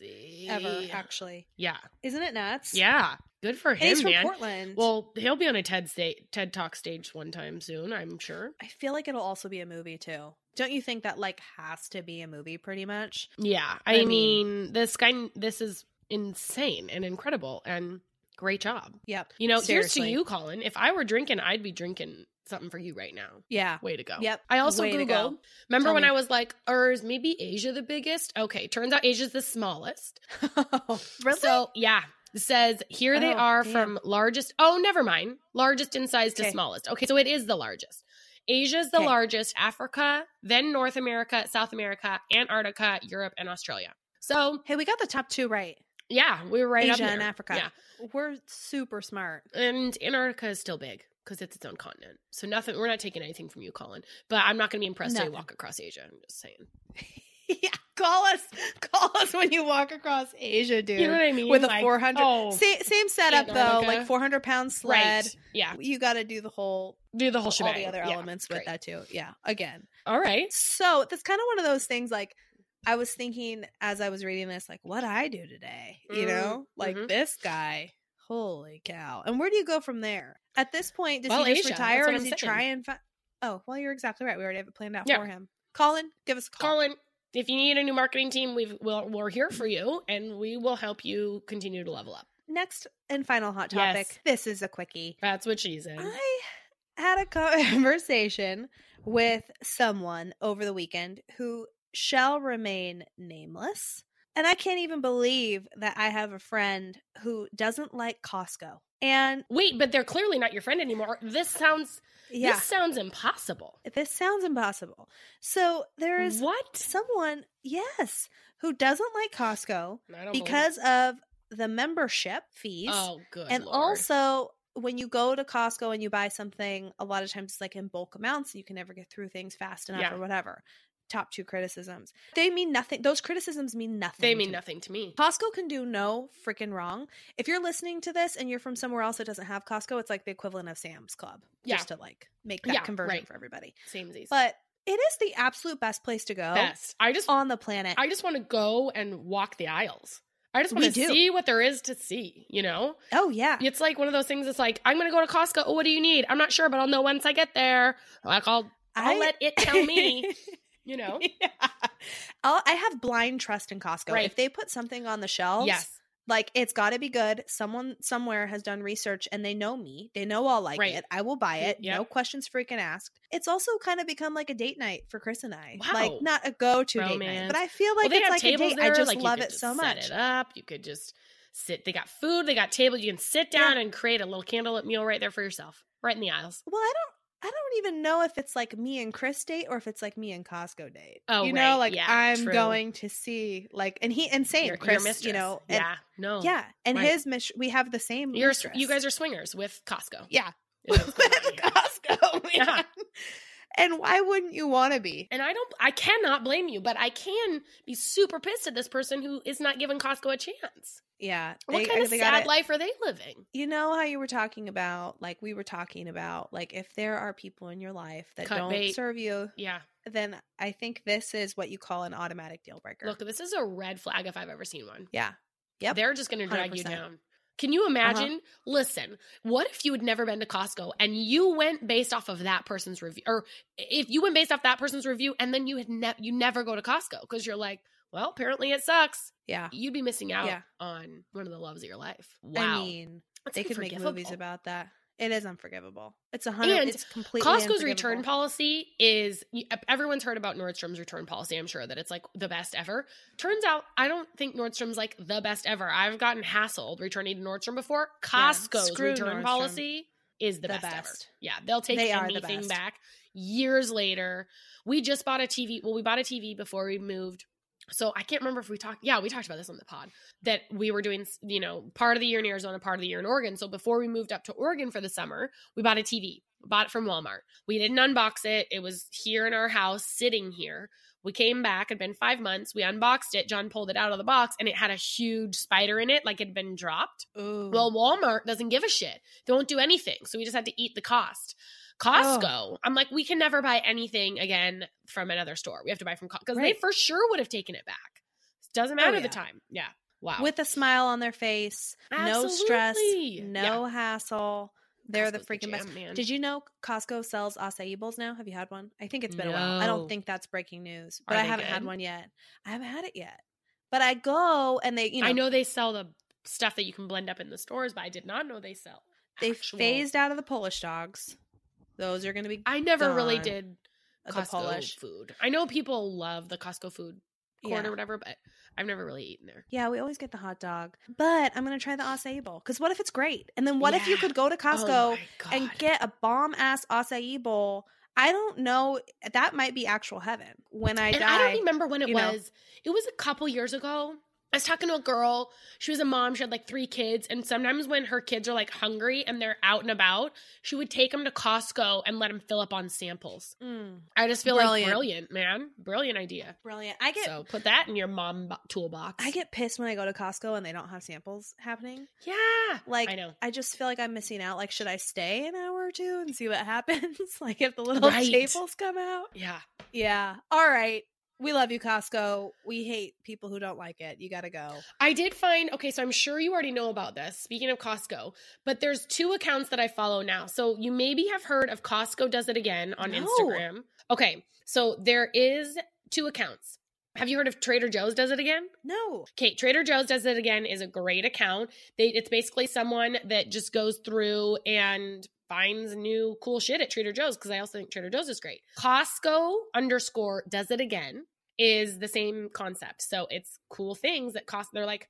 ever, actually. Yeah. Isn't it nuts? Yeah. Good for him, he's from man. Portland. Well, he'll be on a TED sta- TED Talk stage one time soon, I'm sure. I feel like it'll also be a movie too. Don't you think that like has to be a movie pretty much? Yeah. I, I mean, this guy this is insane and incredible and great job. Yep. You know, here's to you, Colin. If I were drinking, I'd be drinking something for you right now. Yeah. Way to go. Yep. I also Way Googled. go. Remember Tell when me. I was like, or is maybe Asia the biggest? Okay, turns out Asia's the smallest. *laughs* really? So yeah. It says here they Oh, are damn. from largest. Oh, never mind. Largest in size to smallest. Okay, so it is the largest. Asia's the Okay. largest, Africa, then North America, South America, Antarctica, Europe, and Australia. So hey, we got the top two right. yeah, we were right Asia and Africa. Yeah, We're super smart. and Antarctica is still big because it's its own continent. So nothing. We're not taking anything from you, Colin. But I'm not going to be impressed till you walk across Asia. I'm just saying. *laughs* *laughs* yeah, call us, call us when you walk across Asia, dude. You know what I mean? With a Like, 400, oh, same, same setup though, like 400 pound sled. right. Yeah, You got to do the whole, do the whole all the other Yeah, elements with great. that too. Yeah, again. All right. So that's kind of one of those things. Like I was thinking as I was reading this, like what I do today. You Mm, know, like mhm. this guy. Holy cow! And where do you go from there? At this point, does Well, he just Asia, retire, or does I'm he saying. try and find? Oh, well, you're exactly right. We already have it planned out Yeah. for him. Colin, give us a call. Colin, if you need a new marketing team, we've we'll, we're here for you, and we will help you continue to level up. Next and final hot topic. Yes. This is a quickie. That's what she said. I had a conversation with someone over the weekend who shall remain nameless. And I can't even believe that I have a friend who doesn't like Costco. And Wait, but they're clearly not your friend anymore. This sounds yeah, this sounds impossible. this sounds impossible. So there is What? someone, yes, who doesn't like Costco I don't believe it. because of the membership fees. Oh, good. and Lord. also when you go to Costco and you buy something, a lot of times it's like in bulk amounts, you can never get through things fast enough Yeah. or whatever. Top two criticisms. They mean nothing. Those criticisms mean nothing. they mean me. nothing to me. Costco can do no freaking wrong. If you're listening to this and you're from somewhere else that doesn't have Costco, it's like the equivalent of Sam's Club. Yeah. Just to like make that Yeah, conversion right. for everybody. Same as But it is the absolute best place to go best. I just on the planet. I just want to go and walk the aisles. I just We want to do. see what there is to see, you know? oh yeah. It's like one of those things it's like, I'm going to go to Costco. Oh, what do you need? I'm not sure, but I'll know once I get there. Like, I'll, I'll I- let it tell me, *laughs* you *laughs* know? yeah. I'll, I have blind trust in Costco. Right. If they put something on the shelves, Yes. like it's got to be good. Someone somewhere has done research and they know me. They know I'll like Right. it. I will buy it. Yep. No questions freaking asked. It's also kind of become like a date night for Chris and I. Wow. Like not a go-to date night, but I feel like well, it's like a date. there. I just like, you love could it just so set much. it up. You could just sit. They got food. They got tables. You can sit down and create a little candlelit meal right there for yourself, right in the aisles. Well, I don't. I don't even know if it's like me and Chris date or if it's like me and Costco date. Oh, you right. know, like Yeah, I'm true. going to see like, and he and same Your- your Chris, mistress. you know, and, yeah, no, yeah, and Right. his mission. We have the same. You're, mistress. you guys are swingers with Costco. yeah, *laughs* with. Costco. *laughs* Yeah. And why wouldn't you want to be? And I don't, I cannot blame you, but I can be super pissed at this person who is not giving Costco a chance. Yeah. What they- kind of sad life are they living? You know how you were talking about, like we were talking about, like if there are people in your life that Cut don't bait. serve you, Yeah. then I think this is what you call an automatic deal breaker. Look, this is a red flag if I've ever seen one. yeah. Yep. They're just going to drag you 100%. down. Can you uh-huh. imagine? Listen, what if you had never been to Costco and you went based off of that person's review, or if you went based off that person's review and then you had ne- you never go to Costco because you're like, well, apparently it sucks. Yeah. You'd be missing out Yeah. on one of the loves of your life. Wow, I mean, That's they could make movies about that. It is unforgivable. It's a hundred. And it's completely Costco's return policy is everyone's heard about Nordstrom's return policy. I'm sure that it's like the best ever. Turns out I don't think Nordstrom's like the best ever. I've gotten hassled returning to Nordstrom before. Costco's screw return Nordstrom. policy is the, The best, ever. Yeah, they'll take They are the anything back. Years later, we just bought a TV. Well, we bought a TV before we moved. So I can't remember if we talked. Yeah, we talked about this on the pod that we were doing, you know, part of the year in Arizona, part of the year in Oregon. So before we moved up to Oregon for the summer, we bought a TV. Bought it from Walmart. We didn't unbox it. It was here in our house, sitting here. We came back. It'd been five months. We unboxed it. John pulled it out of the box, and it had a huge spider in it, like it had been dropped. Ooh. Well, Walmart doesn't give a shit. They won't do anything. So we just had to eat the cost. Oh. Costco, I'm like, we can never buy anything again from another store. We have to buy from Costco because Right. they for sure would have taken it back. Doesn't oh, matter the yeah. time. Yeah. Wow. with a smile on their face, no stress, Absolutely. no hassle. They're the freaking best. jam, man. Did you know Costco sells acai bowls now? Have you had one? I think it's been a while. I don't think that's breaking news, Are but I haven't had one yet. I haven't had it yet. But I go and they, you know, I know they sell the stuff that you can blend up in the stores, but I did not know they sell. they phased out of the Polish dogs. Those are going to be I never really did the Costco Polish. food. I know people love the Costco food court Yeah. or whatever, but I've never really eaten there. Yeah, we always get the hot dog. But I'm going to try the acai bowl. Because what if it's great? And then what if you could go to oh Costco oh and get a bomb ass acai bowl? I don't know. That might be actual heaven. When I and die. I don't remember when it you know. was. It was a couple years ago. I was talking to a girl. She was a mom. She had like three kids. And sometimes when her kids are like hungry and they're out and about, she would take them to Costco and let them fill up on samples. Mm, I just feel Brilliant. like brilliant, man. Brilliant idea. brilliant. I get So put that in your mom bo- toolbox. I get pissed when I go to Costco and they don't have samples happening. yeah. Like I know. I just feel like I'm missing out. Like, should I stay an hour or two and see what *laughs* happens? *laughs* like if the little Right. staples come out. Yeah. Yeah. All right. We love you, Costco. We hate people who don't like it. You gotta go. I did find okay, so I'm sure you already know about this. Speaking of Costco, but there's two accounts that I follow now. So you maybe have heard of Costco does it again on No. Instagram. Okay, so there is two accounts. Have you heard of Trader Joe's does it again? No. Okay, Trader Joe's does it again is a great account. They it's basically someone that just goes through and finds new cool shit at Trader Joe's because I also think Trader Joe's is great. Costco underscore does it again is the same concept. So it's cool things that cost they're like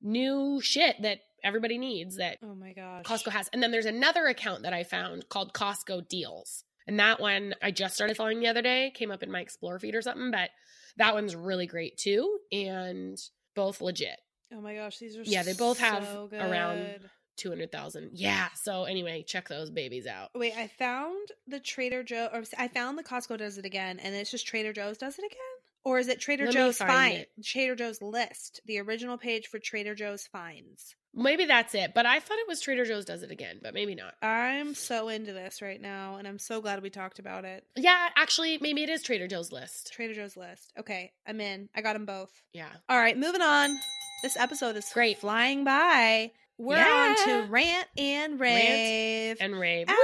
new shit that everybody needs that Oh my gosh. Costco has. And then there's another account that I found called Costco Deals. And that one I just started following the other day, came up in my Explore feed or something, but that one's really great too and both legit. Oh my gosh, these are Yeah, they both have so around- 200,000. Yeah. So anyway, check those babies out. Wait, I found the Trader Joe or I found the Costco does it again and it's just Trader Joe's does it again? Or is it Trader Let Joe's find it. Trader Joe's list, the original page for Trader Joe's finds. Maybe that's it, but I thought it was Trader Joe's does it again, but maybe not. I'm so into this right now and I'm so glad we talked about it. Yeah, actually, maybe it is Trader Joe's list. Trader Joe's list. Okay, I'm in. I got them both. Yeah. All right, moving on. This episode is Great. flying by. We're Yeah. on to rant and rave. And rave. Ash,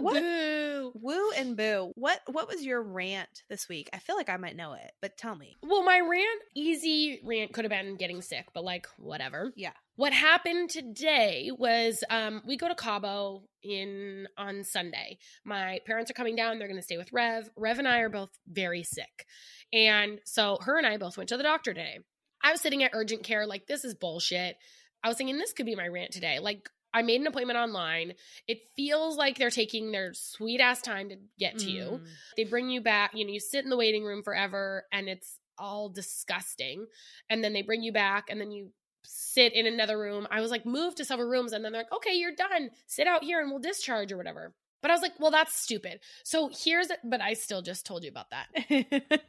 Woo, what- boo. Woo and boo. What what was your rant this week? I feel like I might know it, but tell me. Well, my rant, easy rant could have been getting sick, but like, whatever. Yeah. What happened today was um, we go to Cabo in on Sunday. My parents are coming down. They're going to stay with Rev. Rev and I are both very sick. And so her and I both went to the doctor today. I was sitting at urgent care, like, this is bullshit. I was thinking this could be my rant today. Like, I made an appointment online. It feels like they're taking their sweet ass time to get to you. Mm. They bring you back, you know, you sit in the waiting room forever and it's all disgusting. And then they bring you back and then you sit in another room. I was like, move to several rooms. And then they're like, okay, you're done. Sit out here and we'll discharge or whatever. But I was like, well, that's stupid. So here's it. But I still just told you about that. *laughs*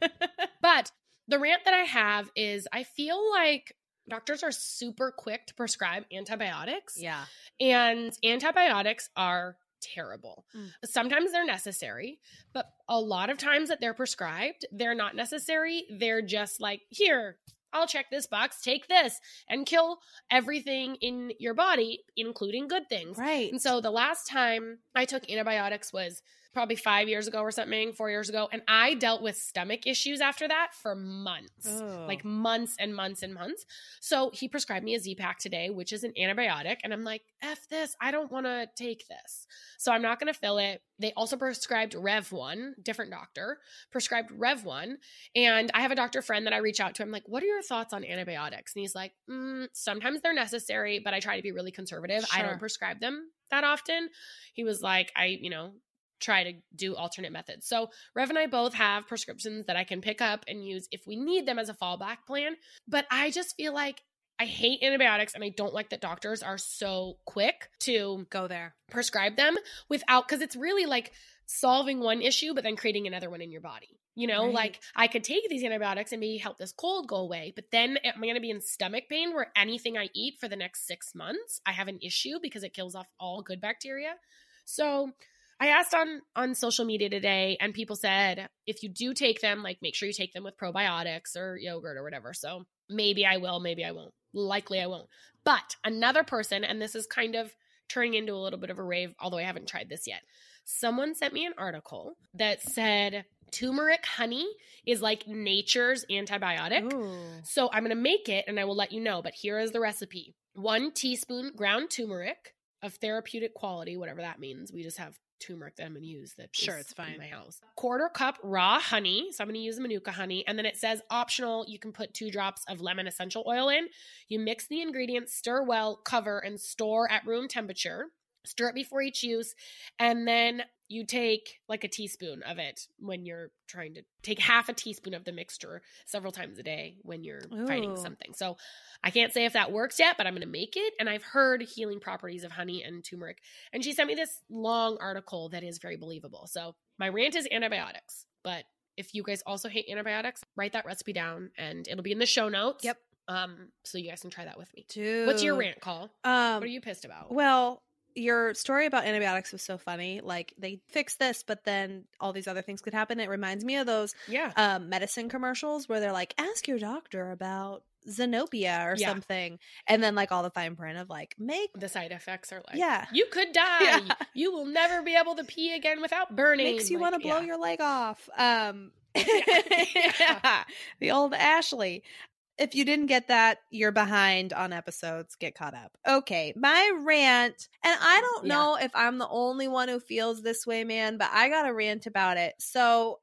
But the rant that I have is I feel like doctors are super quick to prescribe antibiotics. yeah. And antibiotics are terrible. Mm. Sometimes they're necessary, but a lot of times that they're prescribed, they're not necessary. They're just like, here, I'll check this box, take this, and kill everything in your body, including good things. Right. And so the last time I took antibiotics was probably five years ago or something, four years ago. And I dealt with stomach issues after that for months Oh. like months and months and months. So he prescribed me a Z-Pak today, which is an antibiotic. And I'm like, F this, I don't want to take this. So I'm not going to fill it. They also prescribed Rev One, different doctor, prescribed Rev One. And I have a doctor friend that I reach out to. I'm like, what are your thoughts on antibiotics? And he's like, mm, sometimes they're necessary, but I try to be really conservative. I don't prescribe them that often. He was like, I, you know, try to do alternate methods. So Rev and I both have prescriptions that I can pick up and use if we need them as a fallback plan. But I just feel like I hate antibiotics and I don't like that doctors are so quick to Go there. prescribe them without because it's really like solving one issue but then creating another one in your body. You know, Right. like I could take these antibiotics and maybe help this cold go away, but then am I going to be in stomach pain where anything I eat for the next six months, I have an issue because it kills off all good bacteria? So I asked on on social media today, and people said if you do take them, like make sure you take them with probiotics or yogurt or whatever. So maybe I will, maybe I won't. Likely I won't. But another person, and this is kind of turning into a little bit of a rave, although I haven't tried this yet. Someone sent me an article that said turmeric honey is like nature's antibiotic. Ooh. So I'm going to make it and I will let you know. But here is the recipe one teaspoon ground turmeric of therapeutic quality, whatever that means. We just have turmeric that I'm going to use that Sure, it's fine. in my house. Quarter cup raw honey. So I'm going to use Manuka honey. And then it says optional, you can put two drops of lemon essential oil in. You mix the ingredients, stir well, cover, and store at room temperature. Stir it before each use. And then you take like a teaspoon of it when you're trying to take half a teaspoon of the mixture several times a day when you're fighting something. So I can't say if that works yet, but I'm going to make it. And I've heard healing properties of honey and turmeric. And she sent me this long article that is very believable. So my rant is antibiotics, but if you guys also hate antibiotics, write that recipe down and it'll be in the show notes. Yep. Um, so you guys can try that with me. Dude. What's your rant call? Um What are you pissed about? Well, your story about antibiotics was so funny. Like they fix this, but then all these other things could happen. It reminds me of those yeah. um, medicine commercials where they're like, "Ask your doctor about Zenopia or Yeah. something," and then like all the fine print of like, "Make The side effects are like, yeah, you could *laughs* die. Yeah. You will never be able to pee again without burning. makes you Like, want to blow yeah. your leg off." Um, *laughs* yeah. *laughs* the old Ashlie. If you didn't get that, you're behind on episodes. Get caught up. Okay, my rant, and I mm, don't Yeah. know if I'm the only one who feels this way, man, but I got a rant about it. So,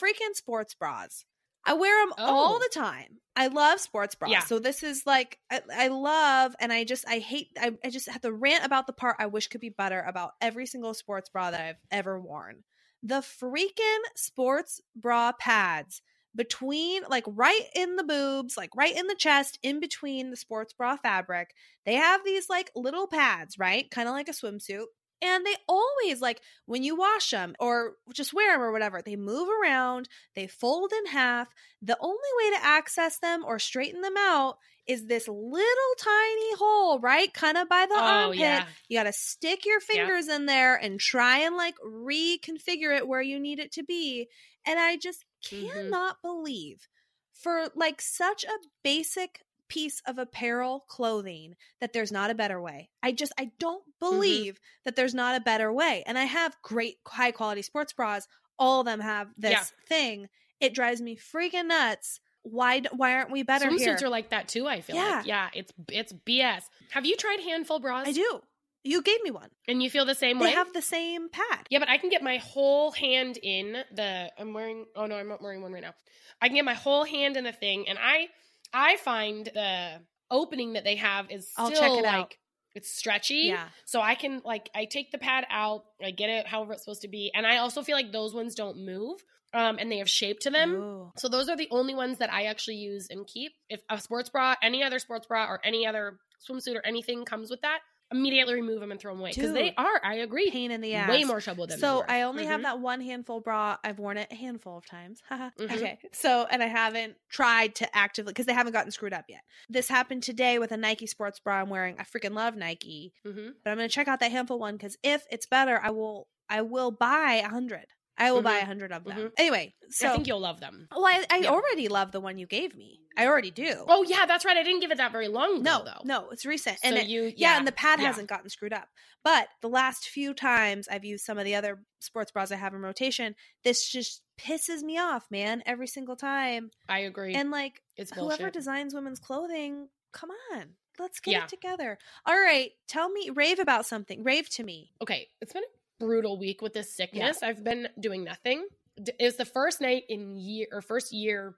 freaking sports bras. I wear them all Oh. the time. I love sports bras. Yeah. So this is like I, I love and I just I hate I, I just have to rant about the part I wish could be better about every single sports bra that I've ever worn. The freaking sports bra pads between like right in the boobs, like right in the chest, in between the sports bra fabric. They have these like little pads, right? Kind of like a swimsuit. And they always like when you wash them or just wear them or whatever, they move around, they fold in half. The only way to access them or straighten them out is this little tiny hole, right? Kind of by the oh armpit. yeah. You got to stick your fingers in there and try and like reconfigure it where you need it to be. And I just Mhm. cannot believe for like such a basic piece of apparel clothing that there's not a better way. I just I don't believe that there's not a better way. And I have great high quality sports bras. All of them have this Yeah. thing. It drives me freaking nuts. Why why aren't we better Swimsuits are like that too. I feel Yeah. like yeah, it's it's BS. Have you tried handful bras? I do. You gave me one. and you feel the same They way. They have the same pad. Yeah, but I can get my whole hand in the. I'm wearing. Oh no, I'm not wearing one right now. I can get my whole hand in the thing, and I, I find the opening that they have is still I'll check it like out. it's stretchy. Yeah. So I can like I take the pad out, I get it however it's supposed to be, and I also feel like those ones don't move, um, and they have shape to them. Ooh. So those are the only ones that I actually use and keep. If a sports bra, any other sports bra, or any other swimsuit or anything comes with that, immediately remove them and throw them away because they are. I agree. Pain in the ass. Way more trouble than So. I only have Mhm. that one handful bra. I've worn it a handful of times. *laughs* Mhm. Okay. So and I haven't tried to actively because they haven't gotten screwed up yet. This happened today with a Nike sports bra I'm wearing. I freaking love Nike, Mhm. but I'm gonna check out that handful one because if it's better, I will. I will buy a hundred. I will buy Mhm. a hundred of them. Mhm. Anyway, so I think you'll love them. well, I, I Yeah. already love the one you gave me. I already do. Oh yeah, that's right. I didn't give it that very long ago, no, though. no, it's recent. So and it, you, yeah, yeah, and the pad yeah. hasn't gotten screwed up. But the last few times I've used some of the other sports bras I have in rotation, this just pisses me off, man, every single time. I agree. And like it's whoever bullshit. designs women's clothing, come on. Let's get Yeah. it together. All right, tell me rave about something. Rave to me. okay, it's been a brutal week with this sickness. I've been doing nothing. It was the first night in year or first year,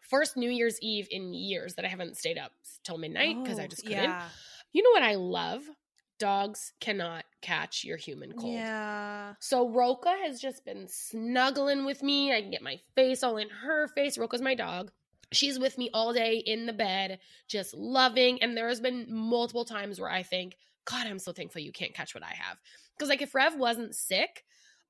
first New Year's Eve in years that I haven't stayed up till midnight because I Oh, just couldn't. Yeah. You know what I love? Dogs cannot catch your human cold. Yeah. So Roka has just been snuggling with me. I can get my face all in her face. Roka's my dog. She's with me all day in the bed, just loving. And there has been multiple times where I think, God, I'm so thankful you can't catch what I have. Because like if Rev wasn't sick,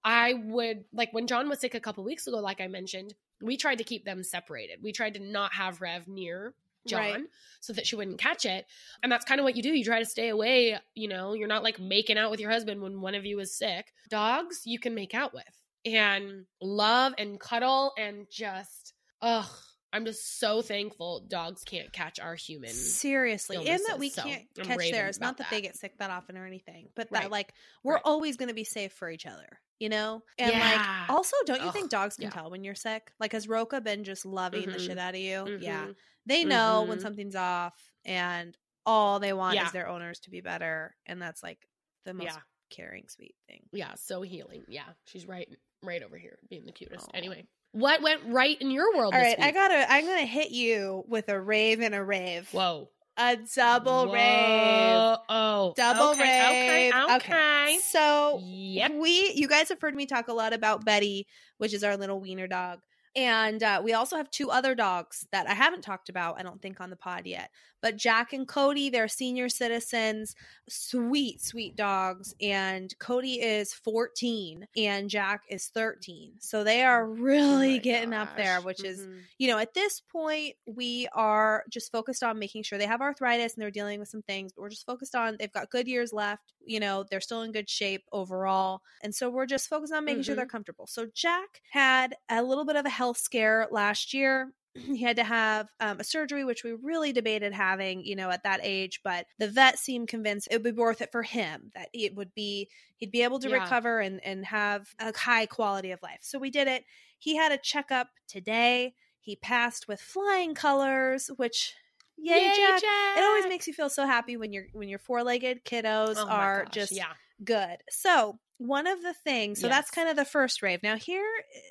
I would like when John was sick a couple weeks ago, like I mentioned, we tried to keep them separated. We tried to not have Rev near John Right. so that she wouldn't catch it. And that's kind of what you do. You try to stay away, you know, you're not like making out with your husband when one of you is sick. Dogs you can make out with and love and cuddle and just ugh. I'm just so thankful dogs can't catch our human. Seriously, and that we so can't I'm catch theirs. Not about that, they get sick that often or anything, but Right. that like we're Right. always going to be safe for each other, you know. And Yeah. like, also, don't you Ugh, think dogs can yeah. tell when you're sick? Like, has Roka been just loving the Mhm. shit out of you? Yeah, Mhm. they know when Mhm. something's off, and all they want Yeah. is their owners to be better, and that's like the most Yeah. caring, sweet thing. Yeah, so healing. Yeah, she's right right over here being the cutest. Aw. Anyway, what went right in your world All right, I gotta. I'm gonna hit you with a rave and a rave. Whoa. A double rave. Oh. Double okay, rave. Okay. Okay. So Yep. we you guys have heard me talk a lot about Betty, which is our little wiener dog. And uh, we also have two other dogs that I haven't talked about, I don't think, on the pod yet. But Jack and Cody, they're senior citizens, sweet, sweet dogs. And Cody is 14 and Jack is 13. So they are Oh really my getting up there, which is Mhm. you know, at this point, we are just focused on making sure they have arthritis and they're dealing with some things, but we're just focused on they've got good years left. You know, they're still in good shape overall. And so we're just focused on making sure Mhm. they're comfortable. So Jack had a little bit of a health scare last year. He had to have um, a surgery, which we really debated having, you know, at that age. But the vet seemed convinced it would be worth it for him, that it would be, he'd be able to Yeah. recover and, and have a high quality of life. So we did it. He had a checkup today. He passed with flying colors, which, yay, Jack. It always makes you feel so happy when your when your four legged kiddos Oh are gosh, just yeah. good. So one of the things, so that's kind of the first rave. Now here,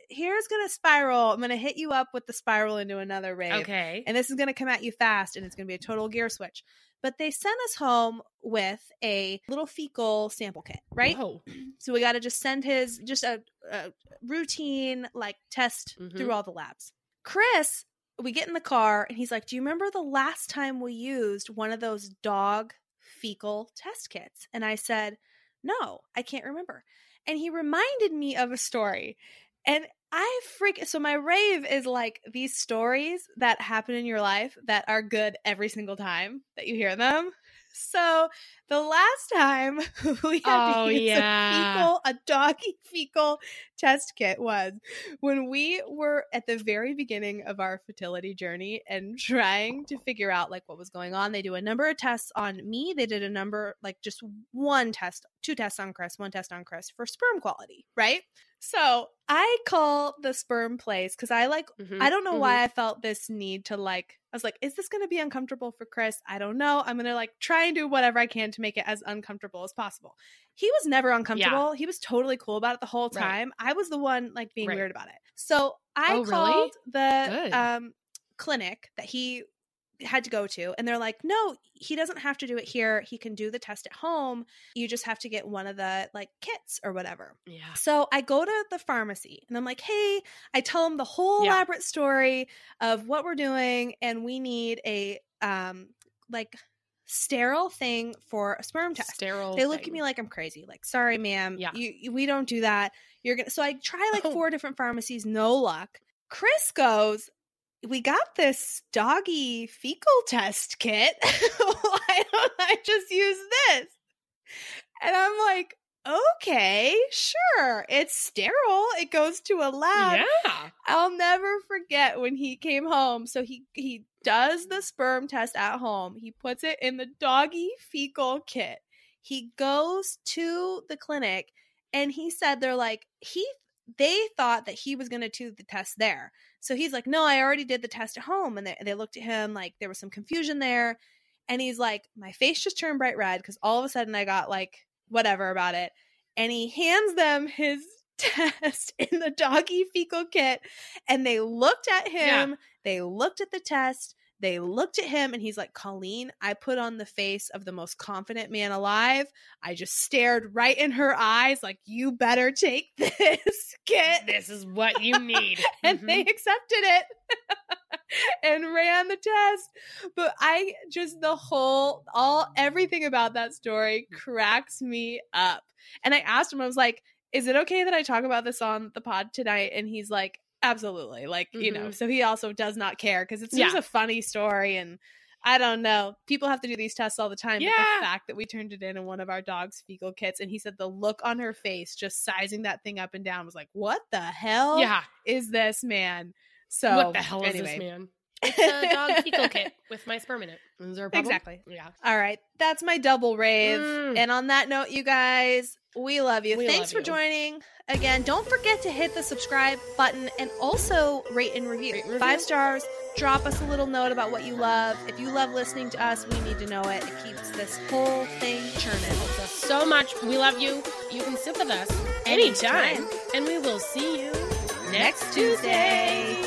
here's gonna spiral. I'm gonna hit you up with the spiral into another rave, Okay. and this is gonna come at you fast, and it's gonna be a total gear switch. But they sent us home with a little fecal sample kit, right? Whoa. *clears throat* So we got to just send his just a, a routine like test Mhm. through all the labs. Chris, we get in the car and he's like, "Do you remember the last time we used one of those dog fecal test kits?" And I said, "No, I can't remember." And he reminded me of a story. And I freak so my rave is like these stories that happen in your life that are good every single time that you hear them. So the last time *laughs* we had Oh, to use yeah. a fecal, a doggy *laughs* fecal test kit was when we were at the very beginning of our fertility journey and trying to figure out like what was going on. They do a number of tests on me. They did a number like just one test, two tests on Chris, one test on Chris for sperm quality, right? So I call the sperm place because I like Mhm, I don't know mhm. why I felt this need to like I was like, is this gonna be uncomfortable for Chris? I don't know. I'm gonna like try and do whatever I can to make it as uncomfortable as possible. He was never uncomfortable. He was totally cool about it the whole Right. time. I was the one like being Right. weird about it. So I Oh, really? called the Good. um clinic that he had to go to and they're like no he doesn't have to do it here he can do the test at home you just have to get one of the like kits or whatever Yeah. so I go to the pharmacy and I'm like, hey, I tell them the whole Yeah. elaborate story of what we're doing, and we need a um like sterile thing for a sperm test. Sterile. They look at me like I'm crazy. Like, sorry, ma'am, Yeah. you, you- we don't do that. You're gonna. So I try like Oh. *laughs* four different pharmacies, no luck. Chris goes, we got this doggy fecal test kit. *laughs* Why don't I just use this? And I'm like, okay, sure. It's sterile. It goes to a lab. yeah. I'll never forget when he came home. So he he does the sperm test at home. He puts it in the doggy fecal kit. He goes to the clinic and he said they're like he they thought that he was going to do the test there. So he's like, "No, I already did the test at home." And they they looked at him like there was some confusion there. And he's like, "My face just turned bright red because all of a sudden I got like whatever about it." And he hands them his *laughs* test in the doggy fecal kit and they looked at him they looked at the test they looked at him and he's like colleen i put on the face of the most confident man alive. I just stared right in her eyes like you better take *laughs* this kit. This is what you need. *laughs* and Mhm. they accepted it *laughs* and ran the test. But i just the whole all everything about that story cracks me up. And i asked him i was like is it okay that i talk about this on the pod tonight? And he's like absolutely like you know Mhm. so he also does not care because it's Yeah. just a funny story and I don't know. People have to do these tests all the time. But Yeah. the fact that we turned it in in one of our dog's fecal kits, and he said the look on her face, just sizing that thing up and down, was like, "What the hell yeah. is this man?" So what the hell anyway. is this man? It's a dog fecal kit with my sperm in it. Is there a problem? Exactly. Yeah. All right, that's my double rave. Mm. And on that note, you guys, we love you. We Thanks love for you. joining. Again, don't forget to hit the subscribe button and also rate and review. Rate and Five stars. Drop us a little note about what you love. If you love listening to us, we need to know it. It keeps this whole thing churning. Helps us so much. We love you. You can sit with us anytime. Anytime. And we will see you Next Tuesday.